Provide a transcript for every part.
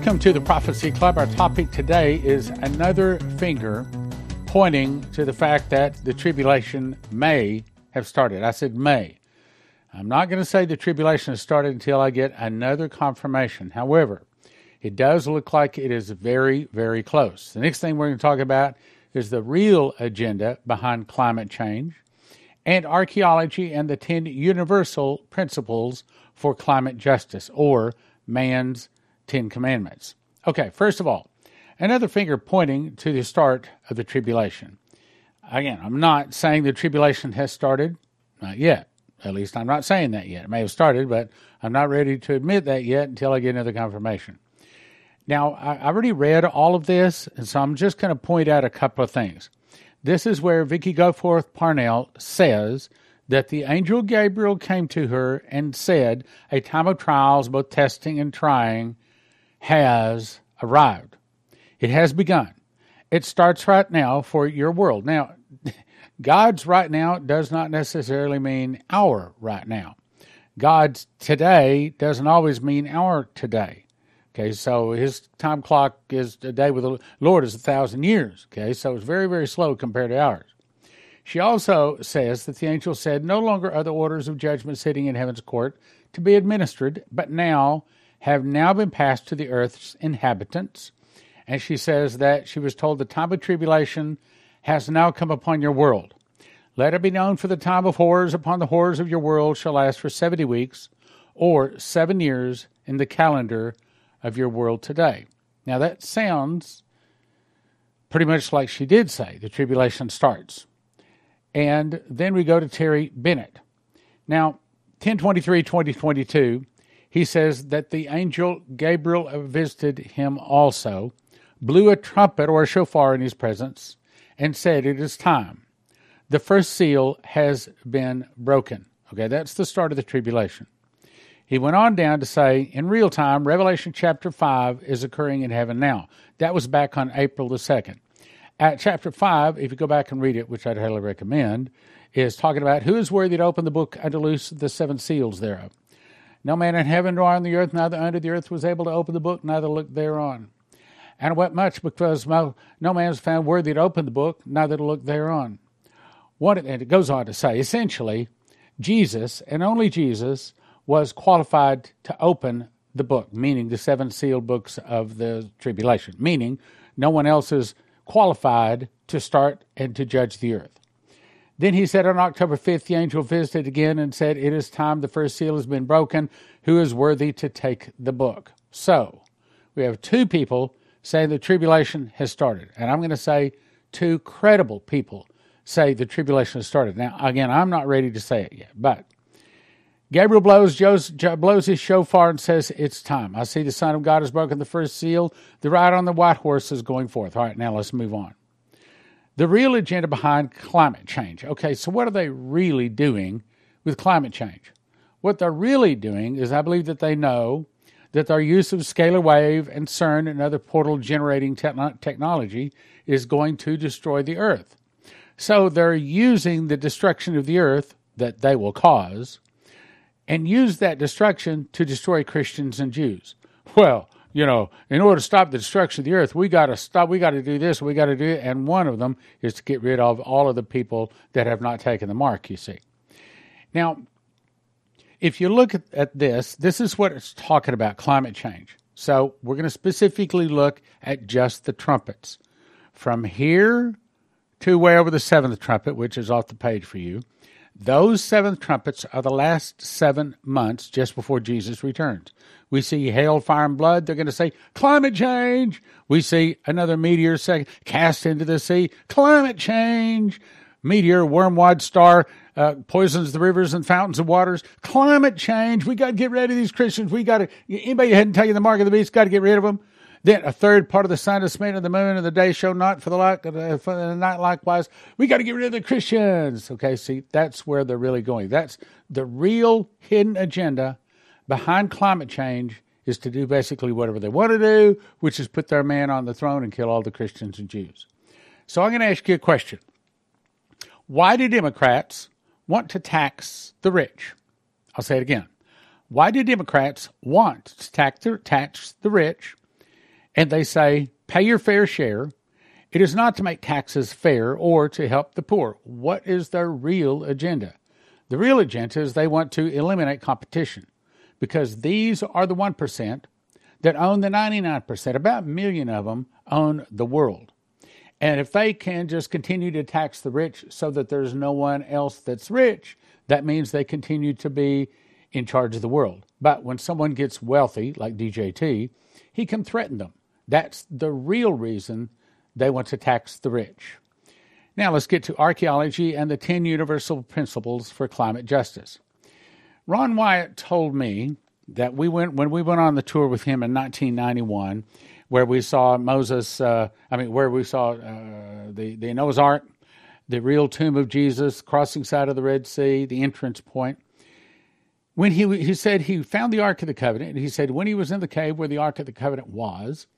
Welcome to the Prophecy Club. Our topic today is another finger pointing to the fact that the tribulation may have started. I said may. I'm not going to say the tribulation has started until I get another confirmation. However, it does look like it is very, very close. The next thing we're going to talk about is the real agenda behind climate change and archaeology and the 10 universal principles for climate justice or man's 10 commandments. Okay, first of all, another finger pointing to the start of the tribulation. Again, I'm not saying the tribulation has started, not yet. At least I'm not saying that yet. It may have started, but I'm not ready to admit that yet until I get another confirmation. Now, I already read all of this, and so I'm just going to point out a couple of things. This is where Vicki Goforth Parnell says that the angel Gabriel came to her and said, A time of trials, both testing and trying, has arrived. It has begun. It starts right now for your world. Now, God's right now does not necessarily mean our right now. God's today doesn't always mean our today. Okay, so his time clock is a day with the Lord is a thousand years. Okay, so it's very, very slow compared to ours. She also says that the angel said, No longer are the orders of judgment sitting in heaven's court to be administered, but now have now been passed to the earth's inhabitants. And she says that she was told the time of tribulation has now come upon your world. Let it be known for the time of horrors upon the horrors of your world shall last for seventy weeks, or seven years in the calendar of your world today. Now that sounds pretty much like she did say the tribulation starts. And then we go to Terry Bennett. Now, 1023 2022, he says that the angel Gabriel visited him also, blew a trumpet or a shofar in his presence, and said, It is time. The first seal has been broken. Okay, that's the start of the tribulation. He went on down to say, in real time, Revelation chapter 5 is occurring in heaven now. That was back on April the 2nd. At chapter 5, if you go back and read it, which I'd highly recommend, is talking about who is worthy to open the book and to loose the seven seals thereof. No man in heaven nor on the earth, neither under the earth, was able to open the book, neither look thereon. And wept much because no man was found worthy to open the book, neither to look thereon. What, and it goes on to say, essentially, Jesus, and only Jesus, was qualified to open the book, meaning the seven sealed books of the tribulation, meaning no one else is qualified to start and to judge the earth. Then he said on October 5th, the angel visited again and said, It is time, the first seal has been broken. Who is worthy to take the book? So, we have two people saying the tribulation has started. And I'm going to say two credible people say the tribulation has started. Now, again, I'm not ready to say it yet, but Gabriel blows, blows his shofar and says, It's time. I see the Son of God has broken the first seal. The rider on the white horse is going forth. All right, now let's move on. The real agenda behind climate change. Okay, so what are they really doing with climate change? What they're really doing is, I believe that they know that their use of scalar wave and CERN and other portal generating te- technology is going to destroy the Earth. So they're using the destruction of the Earth that they will cause and use that destruction to destroy Christians and Jews. Well, you know, in order to stop the destruction of the earth, we got to stop, we got to do this, we got to do it. And one of them is to get rid of all of the people that have not taken the mark, you see. Now, if you look at, this, this is what it's talking about climate change. So we're going to specifically look at just the trumpets. From here to way over the seventh trumpet, which is off the page for you, those seven trumpets are the last seven months just before Jesus returns. We see hail, fire, and blood. They're going to say climate change. We see another meteor say, cast into the sea. Climate change. Meteor, wormwood star, uh, poisons the rivers and fountains of waters. Climate change. We got to get rid of these Christians. We got to. Anybody hadn't taken the mark of the beast, got to get rid of them. Then a third part of the sun is made of the moon, and the day show not for the light, uh, for the night likewise. We got to get rid of the Christians. Okay, see, that's where they're really going. That's the real hidden agenda behind climate change is to do basically whatever they want to do, which is put their man on the throne and kill all the Christians and Jews. So I'm going to ask you a question. Why do Democrats want to tax the rich? I'll say it again. Why do Democrats want to tax the rich and they say, pay your fair share. It is not to make taxes fair or to help the poor. What is their real agenda? The real agenda is they want to eliminate competition because these are the 1% that own the 99%. About a million of them own the world. And if they can just continue to tax the rich so that there's no one else that's rich, that means they continue to be in charge of the world. But when someone gets wealthy, like DJT, he can threaten them. That's the real reason they want to tax the rich. Now let's get to archaeology and the 10 universal principles for climate justice. Ron Wyatt told me that we went when we went on the tour with him in 1991 where we saw Moses, uh, I mean, where we saw uh, the, the Noah's Ark, the real tomb of Jesus, crossing side of the Red Sea, the entrance point. When he, he said he found the Ark of the Covenant, he said when he was in the cave where the Ark of the Covenant was,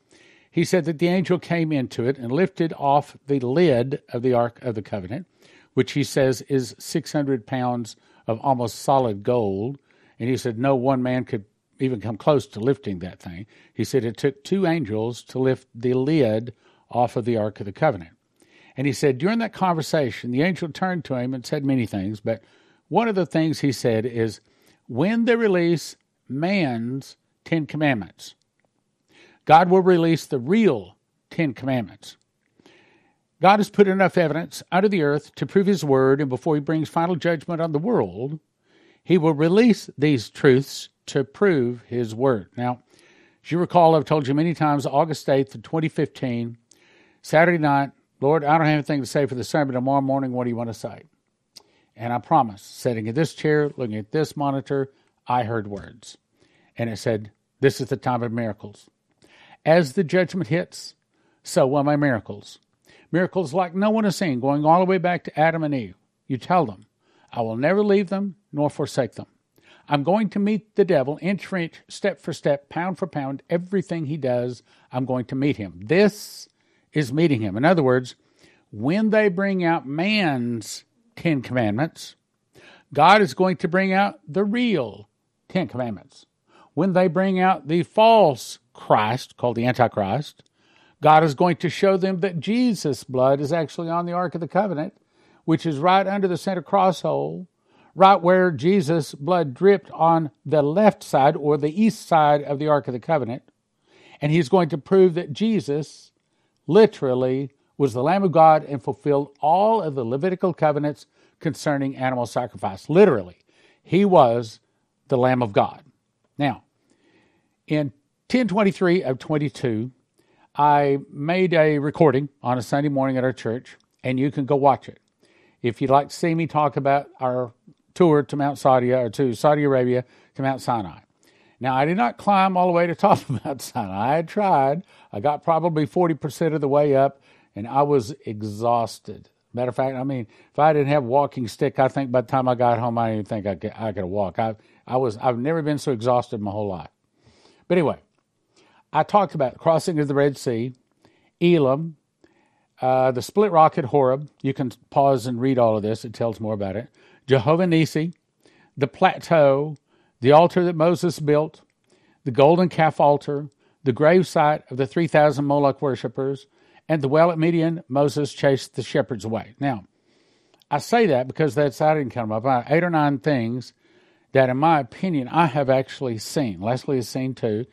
he said that the angel came into it and lifted off the lid of the Ark of the Covenant, which he says is 600 pounds of almost solid gold. And he said no one man could even come close to lifting that thing. He said it took two angels to lift the lid off of the Ark of the Covenant. And he said during that conversation, the angel turned to him and said many things, but one of the things he said is, when they release man's Ten Commandments, God will release the real Ten Commandments. God has put enough evidence under the earth to prove his word, and before he brings final judgment on the world, he will release these truths to prove his word. Now, as you recall, I've told you many times, August 8th, 2015, Saturday night, Lord, I don't have anything to say for the sermon tomorrow morning. What do you want to say? And I promise, sitting in this chair, looking at this monitor, I heard words. And it said, This is the time of miracles. As the judgment hits, so will my miracles. Miracles like no one has seen, going all the way back to Adam and Eve. You tell them, I will never leave them nor forsake them. I'm going to meet the devil inch for inch, step for step, pound for pound, everything he does, I'm going to meet him. This is meeting him. In other words, when they bring out man's Ten Commandments, God is going to bring out the real Ten Commandments. When they bring out the false Christ, called the Antichrist, God is going to show them that Jesus' blood is actually on the Ark of the Covenant, which is right under the center cross hole, right where Jesus' blood dripped on the left side or the east side of the Ark of the Covenant. And he's going to prove that Jesus literally was the Lamb of God and fulfilled all of the Levitical covenants concerning animal sacrifice. Literally, he was the Lamb of God. Now, in 1023 of 22, I made a recording on a Sunday morning at our church, and you can go watch it. If you'd like to see me talk about our tour to Mount Saudi or to Saudi Arabia to Mount Sinai. Now, I did not climb all the way to top of Mount Sinai. I tried. I got probably 40% of the way up, and I was exhausted. Matter of fact, I mean, if I didn't have a walking stick, I think by the time I got home, I didn't think I could, I could walk. I, I was, I've never been so exhausted my whole life. But anyway, I talked about crossing of the Red Sea, Elam, uh, the split rock at Horeb. You can pause and read all of this, it tells more about it. Jehovah Nisi, the plateau, the altar that Moses built, the golden calf altar, the gravesite of the 3,000 Moloch worshippers, and the well at Midian, Moses chased the shepherds away. Now, I say that because that's I didn't count them up. Eight or nine things that, in my opinion, I have actually seen. Leslie has seen too.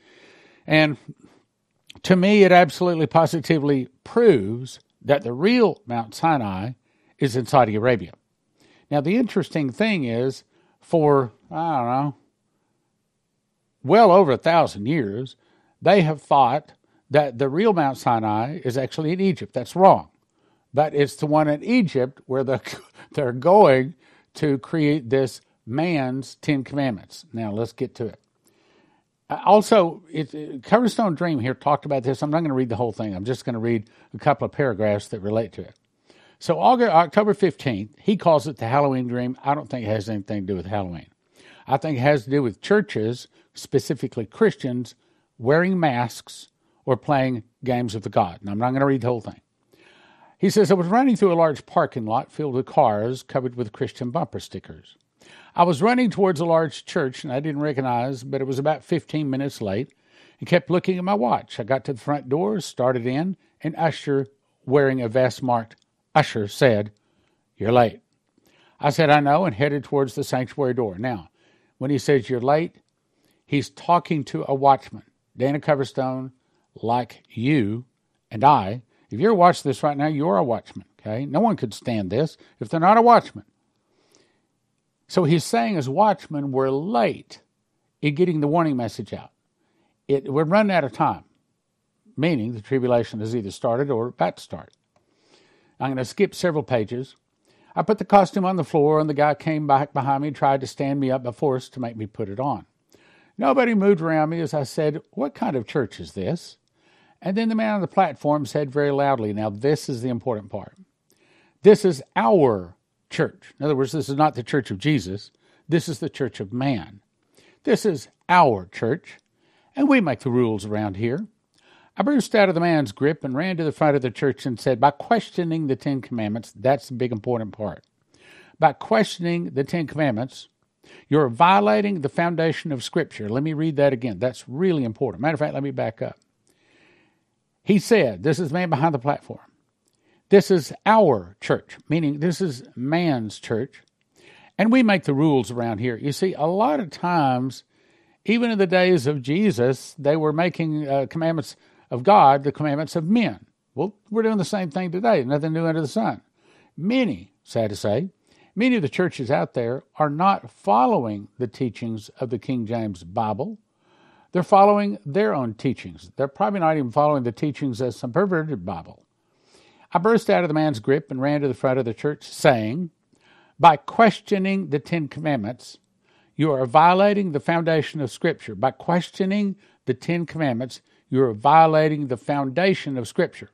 And to me, it absolutely positively proves that the real Mount Sinai is in Saudi Arabia. Now, the interesting thing is, for, I don't know, well over a thousand years, they have thought that the real Mount Sinai is actually in Egypt. That's wrong. But it's the one in Egypt where they're, they're going to create this man's Ten Commandments. Now, let's get to it. Uh, also, it, Coverstone Dream here talked about this. I'm not going to read the whole thing. I'm just going to read a couple of paragraphs that relate to it. So, August, October 15th, he calls it the Halloween dream. I don't think it has anything to do with Halloween. I think it has to do with churches, specifically Christians, wearing masks or playing games of the God. And I'm not going to read the whole thing. He says, I was running through a large parking lot filled with cars covered with Christian bumper stickers. I was running towards a large church and I didn't recognize, but it was about 15 minutes late. and kept looking at my watch. I got to the front door, started in, and Usher, wearing a vest marked Usher, said, You're late. I said, I know, and headed towards the sanctuary door. Now, when he says you're late, he's talking to a watchman. Dana Coverstone, like you and I, if you're watching this right now, you're a watchman, okay? No one could stand this if they're not a watchman. So he's saying as watchmen, we're late in getting the warning message out. It, we're running out of time, meaning the tribulation has either started or about to start. I'm going to skip several pages. I put the costume on the floor, and the guy came back behind me and tried to stand me up by force to make me put it on. Nobody moved around me as I said, What kind of church is this? And then the man on the platform said very loudly, Now, this is the important part. This is our church. In other words, this is not the church of Jesus, this is the church of man. This is our church, and we make the rules around here. I burst out of the man's grip and ran to the front of the church and said, By questioning the Ten Commandments, that's the big important part. By questioning the Ten Commandments, you're violating the foundation of Scripture. Let me read that again. That's really important. Matter of fact, let me back up. He said, This is man behind the platform. This is our church, meaning this is man's church. And we make the rules around here. You see, a lot of times, even in the days of Jesus, they were making uh, commandments of God the commandments of men. Well, we're doing the same thing today, nothing new under the sun. Many, sad to say, many of the churches out there are not following the teachings of the King James Bible. They're following their own teachings. They're probably not even following the teachings of some perverted Bible. I burst out of the man's grip and ran to the front of the church, saying, By questioning the Ten Commandments, you are violating the foundation of Scripture. By questioning the Ten Commandments, you are violating the foundation of Scripture.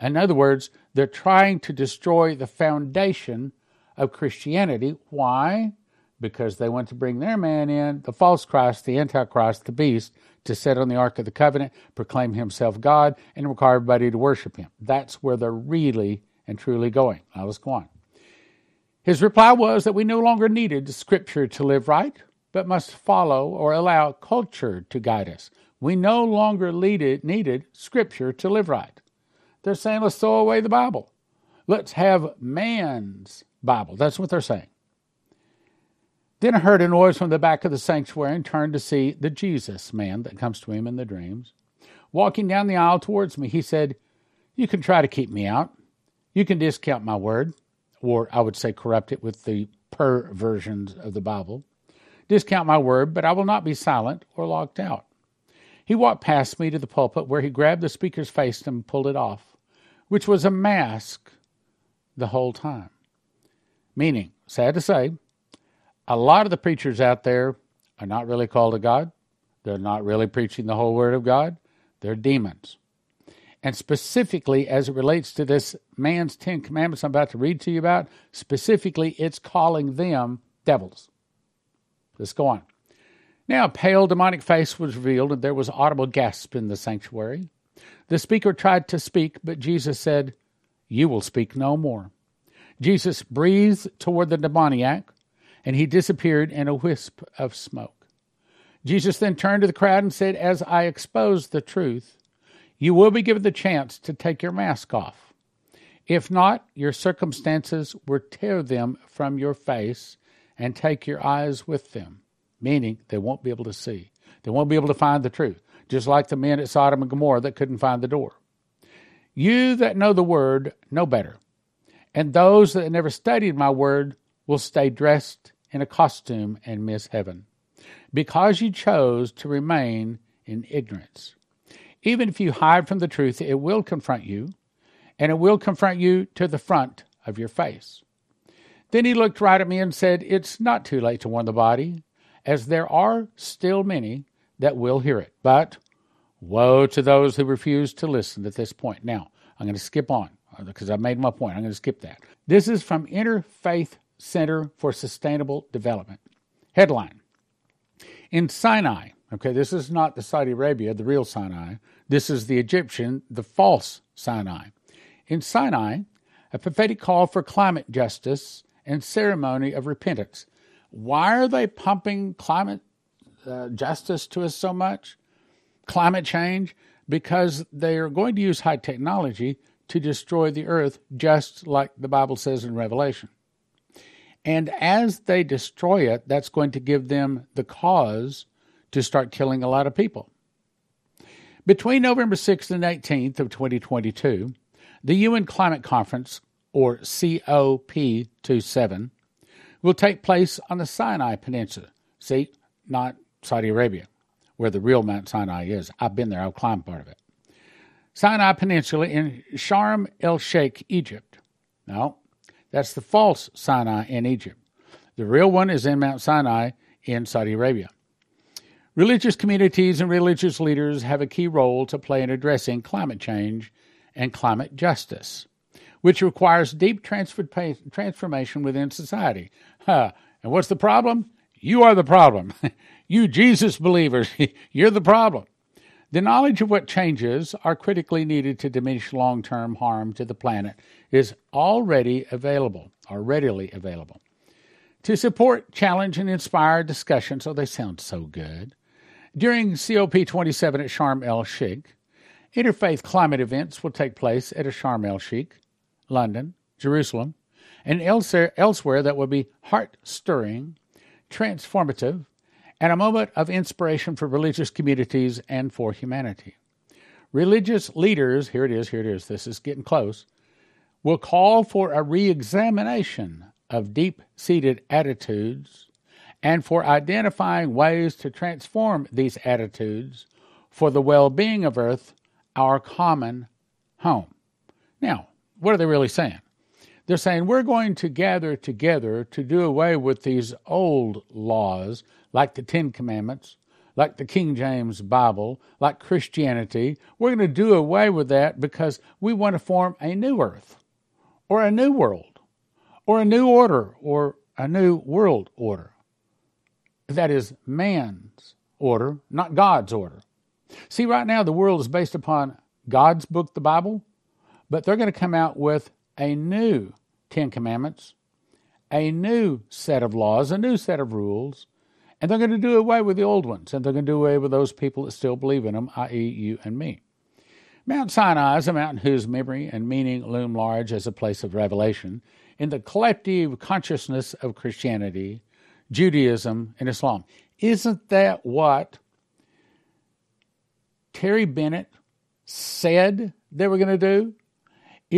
In other words, they're trying to destroy the foundation of Christianity. Why? Because they want to bring their man in, the false Christ, the Antichrist, the beast, to sit on the Ark of the Covenant, proclaim himself God, and require everybody to worship him. That's where they're really and truly going. Let's go on. His reply was that we no longer needed Scripture to live right, but must follow or allow culture to guide us. We no longer needed Scripture to live right. They're saying, let's throw away the Bible. Let's have man's Bible. That's what they're saying. Then I heard a noise from the back of the sanctuary and turned to see the Jesus man that comes to him in the dreams. Walking down the aisle towards me, he said, You can try to keep me out. You can discount my word, or I would say corrupt it with the perversions of the Bible. Discount my word, but I will not be silent or locked out. He walked past me to the pulpit where he grabbed the speaker's face and pulled it off, which was a mask the whole time. Meaning, sad to say, a lot of the preachers out there are not really called to God. They're not really preaching the whole Word of God. They're demons. And specifically, as it relates to this man's Ten Commandments I'm about to read to you about, specifically, it's calling them devils. Let's go on. Now, a pale demonic face was revealed, and there was audible gasp in the sanctuary. The speaker tried to speak, but Jesus said, You will speak no more. Jesus breathed toward the demoniac, and he disappeared in a wisp of smoke. Jesus then turned to the crowd and said, As I expose the truth, you will be given the chance to take your mask off. If not, your circumstances will tear them from your face and take your eyes with them, meaning they won't be able to see. They won't be able to find the truth, just like the men at Sodom and Gomorrah that couldn't find the door. You that know the word know better, and those that never studied my word will stay dressed in a costume and miss heaven because you chose to remain in ignorance. Even if you hide from the truth, it will confront you, and it will confront you to the front of your face. Then he looked right at me and said, It's not too late to warn the body, as there are still many that will hear it. But woe to those who refuse to listen at this point. Now, I'm going to skip on uh, because I made my point. I'm going to skip that. This is from Interfaith Center for Sustainable Development. Headline In Sinai, okay, this is not the Saudi Arabia, the real Sinai. This is the Egyptian, the false Sinai. In Sinai, a prophetic call for climate justice and ceremony of repentance. Why are they pumping climate uh, justice to us so much? climate change? Because they are going to use high technology to destroy the earth, just like the Bible says in Revelation. And as they destroy it, that's going to give them the cause to start killing a lot of people. Between November 6th and 18th of 2022, the UN Climate Conference, or COP27, will take place on the Sinai Peninsula. See, not Saudi Arabia, where the real Mount Sinai is. I've been there, I've climbed part of it. Sinai Peninsula in Sharm el Sheikh, Egypt. No, that's the false Sinai in Egypt. The real one is in Mount Sinai in Saudi Arabia. Religious communities and religious leaders have a key role to play in addressing climate change and climate justice, which requires deep transformation within society. Huh. And what's the problem? You are the problem. you Jesus believers, you're the problem. The knowledge of what changes are critically needed to diminish long term harm to the planet is already available, or readily available. To support, challenge, and inspire discussion, so they sound so good, during COP27 at Sharm el Sheikh, interfaith climate events will take place at a Sharm el Sheikh, London, Jerusalem, and elsewhere that will be heart stirring, transformative, and a moment of inspiration for religious communities and for humanity. Religious leaders, here it is, here it is, this is getting close, will call for a re examination of deep seated attitudes and for identifying ways to transform these attitudes for the well being of Earth, our common home. Now, what are they really saying? They're saying we're going to gather together to do away with these old laws like the Ten Commandments, like the King James Bible, like Christianity. We're going to do away with that because we want to form a new earth or a new world or a new order or a new world order that is man's order, not God's order. See, right now the world is based upon God's book, the Bible, but they're going to come out with a new Ten Commandments, a new set of laws, a new set of rules, and they're going to do away with the old ones, and they're going to do away with those people that still believe in them, i.e., you and me. Mount Sinai is a mountain whose memory and meaning loom large as a place of revelation in the collective consciousness of Christianity Judaism, and Islam. Isn't that what Terry Bennett said they were going to do?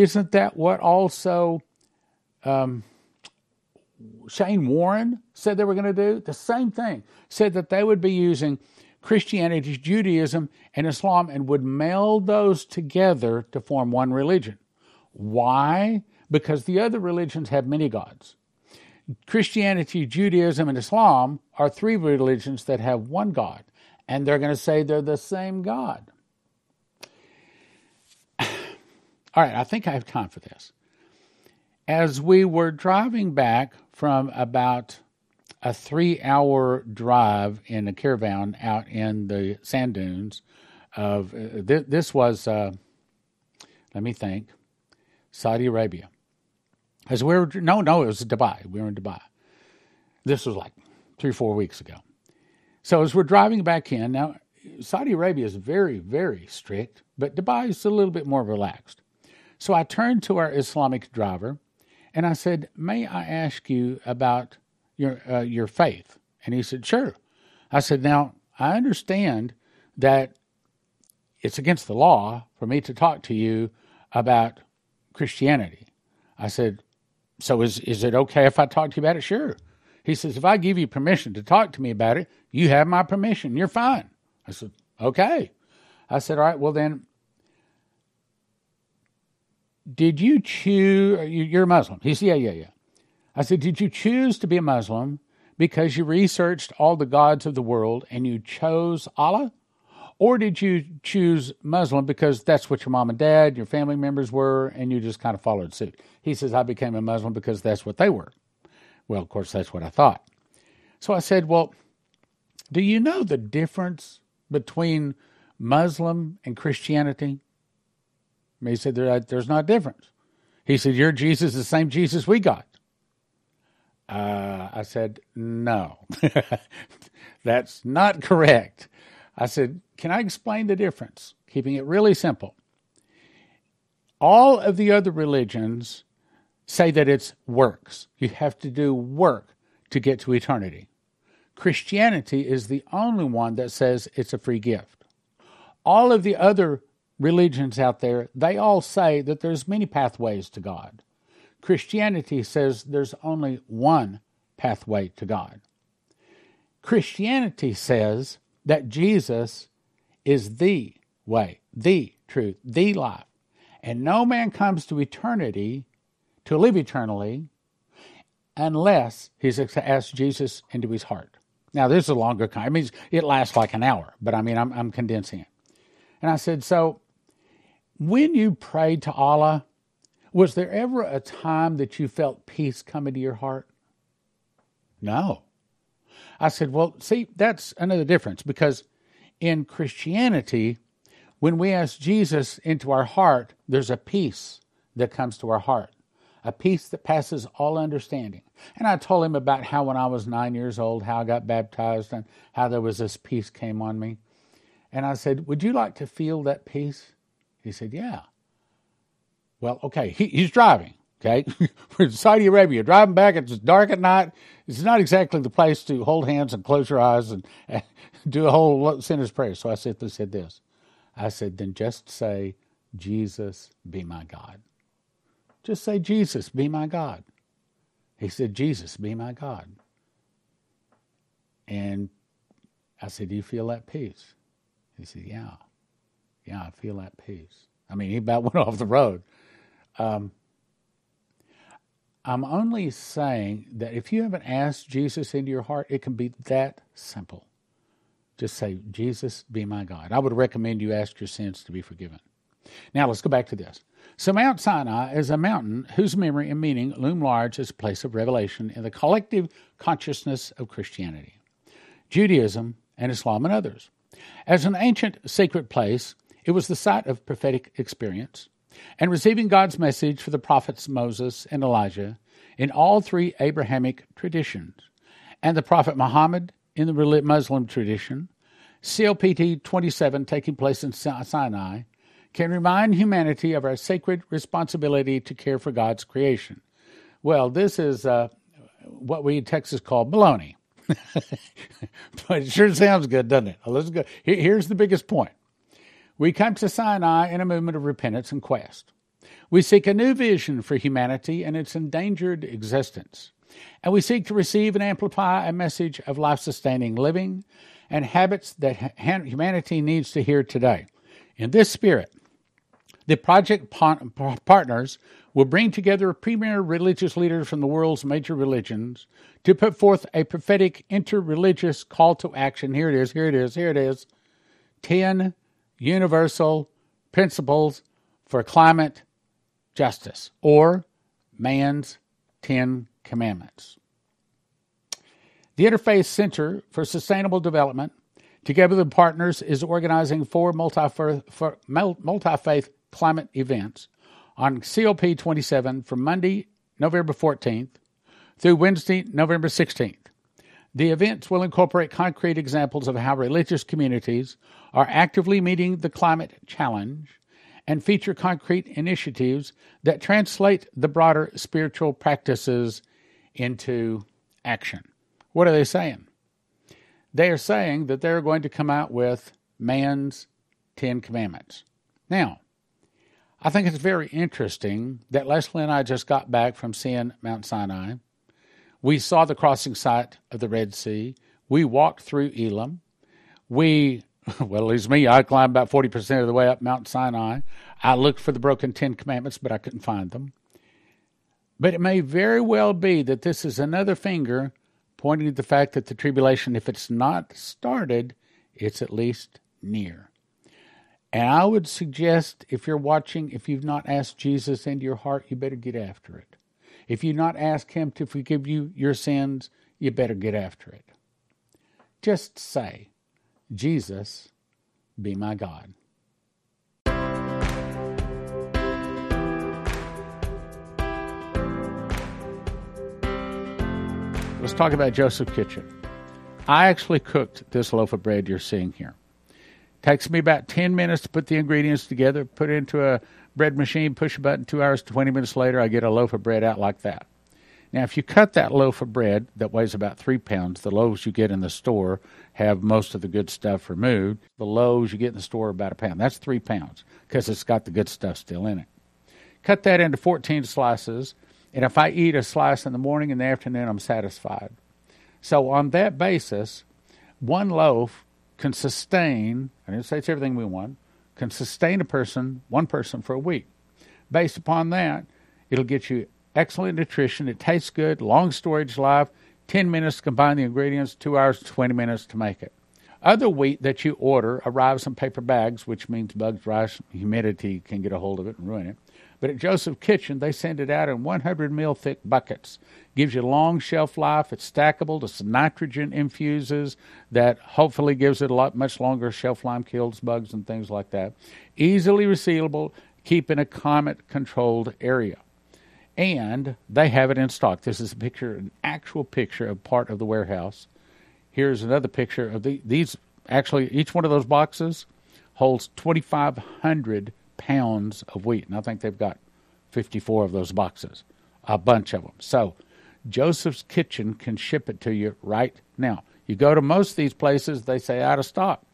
Isn't that what also um, Shane Warren said they were going to do? The same thing. Said that they would be using Christianity, Judaism, and Islam and would meld those together to form one religion. Why? Because the other religions have many gods. Christianity, Judaism, and Islam are three religions that have one God, and they're going to say they're the same God. All right, I think I have time for this. As we were driving back from about a three hour drive in a caravan out in the sand dunes of uh, th- this was, uh, let me think, Saudi Arabia. As we were, no, no, it was Dubai. We were in Dubai. This was like three, four weeks ago. So as we're driving back in, now Saudi Arabia is very, very strict, but Dubai is a little bit more relaxed. So I turned to our Islamic driver and I said, May I ask you about your, uh, your faith? And he said, Sure. I said, Now, I understand that it's against the law for me to talk to you about Christianity. I said, so is is it okay if I talk to you about it? Sure. He says, if I give you permission to talk to me about it, you have my permission. You're fine. I said, okay. I said, all right, well then, did you choose, uh, you're a Muslim? He said, yeah, yeah, yeah. I said, did you choose to be a Muslim because you researched all the gods of the world and you chose Allah? Or did you choose Muslim because that's what your mom and dad, your family members were, and you just kind of followed suit? He says, I became a Muslim because that's what they were. Well, of course, that's what I thought. So I said, Well, do you know the difference between Muslim and Christianity? He said, there, There's not a difference. He said, Your Jesus is the same Jesus we got. Uh, I said, No, that's not correct. I said, can I explain the difference? Keeping it really simple. All of the other religions say that it's works. You have to do work to get to eternity. Christianity is the only one that says it's a free gift. All of the other religions out there, they all say that there's many pathways to God. Christianity says there's only one pathway to God. Christianity says that Jesus is the way, the truth, the life. And no man comes to eternity to live eternally unless he's asked Jesus into his heart. Now, this is a longer kind. I mean, it lasts like an hour, but I mean, I'm, I'm condensing it. And I said, So when you prayed to Allah, was there ever a time that you felt peace come into your heart? No. I said, Well, see, that's another difference because in Christianity, when we ask Jesus into our heart, there's a peace that comes to our heart, a peace that passes all understanding. And I told him about how when I was nine years old, how I got baptized and how there was this peace came on me. And I said, Would you like to feel that peace? He said, Yeah. Well, okay, he, he's driving. Okay, we're in Saudi Arabia, driving back. It's dark at night. It's not exactly the place to hold hands and close your eyes and, and do a whole sinner's prayer. So I simply said this. I said, then just say, Jesus, be my God. Just say, Jesus, be my God. He said, Jesus, be my God. And I said, Do you feel that peace? He said, Yeah. Yeah, I feel that peace. I mean, he about went off the road. Um, I'm only saying that if you haven't asked Jesus into your heart, it can be that simple. Just say, Jesus, be my God. I would recommend you ask your sins to be forgiven. Now let's go back to this. So, Mount Sinai is a mountain whose memory and meaning loom large as a place of revelation in the collective consciousness of Christianity, Judaism, and Islam, and others. As an ancient sacred place, it was the site of prophetic experience, and receiving God's message for the prophets Moses and Elijah in all three Abrahamic traditions, and the prophet Muhammad in the Muslim tradition, COP27 taking place in Sinai, can remind humanity of our sacred responsibility to care for God's creation. Well, this is uh, what we in Texas call baloney. but it sure sounds good, doesn't it? Let's go. Here's the biggest point we come to Sinai in a movement of repentance and quest. We seek a new vision for humanity and its endangered existence. And we seek to receive and amplify a message of life sustaining living and habits that humanity needs to hear today. In this spirit, the project partners will bring together premier religious leaders from the world's major religions to put forth a prophetic interreligious call to action. Here it is, here it is, here it is 10 universal principles for climate justice, or man's 10 commandments. The Interfaith Center for Sustainable Development, together with partners, is organizing four multi faith climate events on COP27 from Monday, November 14th through Wednesday, November 16th. The events will incorporate concrete examples of how religious communities are actively meeting the climate challenge and feature concrete initiatives that translate the broader spiritual practices into action. What are they saying? They are saying that they're going to come out with man's Ten Commandments. Now, I think it's very interesting that Leslie and I just got back from seeing Mount Sinai. We saw the crossing site of the Red Sea. We walked through Elam. We, well, at least me, I climbed about 40% of the way up Mount Sinai. I looked for the broken Ten Commandments, but I couldn't find them. But it may very well be that this is another finger pointing to the fact that the tribulation, if it's not started, it's at least near. And I would suggest if you're watching, if you've not asked Jesus into your heart, you better get after it. If you've not ask Him to forgive you your sins, you better get after it. Just say, Jesus, be my God. Let's talk about Joseph Kitchen. I actually cooked this loaf of bread you're seeing here. Takes me about 10 minutes to put the ingredients together, put it into a bread machine, push a button, two hours, 20 minutes later, I get a loaf of bread out like that. Now, if you cut that loaf of bread that weighs about three pounds, the loaves you get in the store have most of the good stuff removed. The loaves you get in the store are about a pound. That's three pounds because it's got the good stuff still in it. Cut that into 14 slices, and if I eat a slice in the morning and the afternoon, I'm satisfied. So, on that basis, one loaf can sustain, I didn't say it's everything we want, can sustain a person, one person for a week. Based upon that, it'll get you excellent nutrition. It tastes good, long storage life, 10 minutes to combine the ingredients, 2 hours, 20 minutes to make it. Other wheat that you order arrives in paper bags, which means bugs, rice, humidity can get a hold of it and ruin it. But at Joseph Kitchen, they send it out in 100 mil thick buckets. Gives you long shelf life. It's stackable. It's nitrogen infuses that hopefully gives it a lot much longer shelf life, kills bugs and things like that. Easily resealable. Keep in a climate controlled area and they have it in stock. This is a picture, an actual picture of part of the warehouse. Here's another picture of the, these. Actually, each one of those boxes holds 2,500 pounds of wheat, and I think they've got 54 of those boxes, a bunch of them. So, Joseph's Kitchen can ship it to you right now. You go to most of these places, they say out of stock.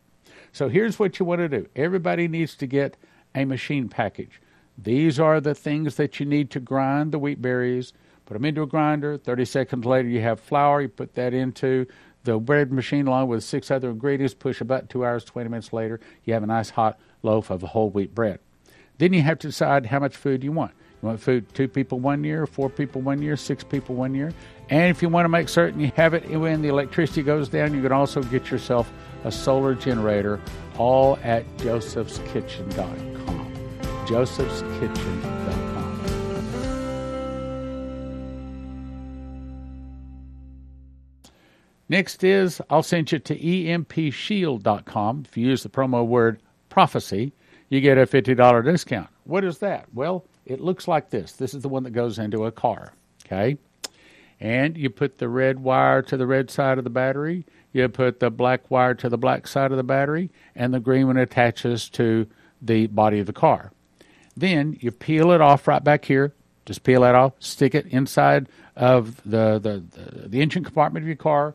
So here's what you want to do. Everybody needs to get a machine package. These are the things that you need to grind the wheat berries. Put them into a grinder. 30 seconds later, you have flour. You put that into the bread machine along with six other ingredients. Push about. Two hours, 20 minutes later, you have a nice hot loaf of whole wheat bread. Then you have to decide how much food you want. You want food two people one year, four people one year, six people one year. And if you want to make certain you have it when the electricity goes down, you can also get yourself a solar generator, all at josephskitchen.com josephskitchen.com. Next is I'll send you to empshield.com. If you use the promo word prophecy, you get a $50 discount. What is that? Well, it looks like this. This is the one that goes into a car, okay? And you put the red wire to the red side of the battery, you put the black wire to the black side of the battery, and the green one attaches to the body of the car. Then you peel it off right back here. Just peel that off, stick it inside of the, the, the, the engine compartment of your car.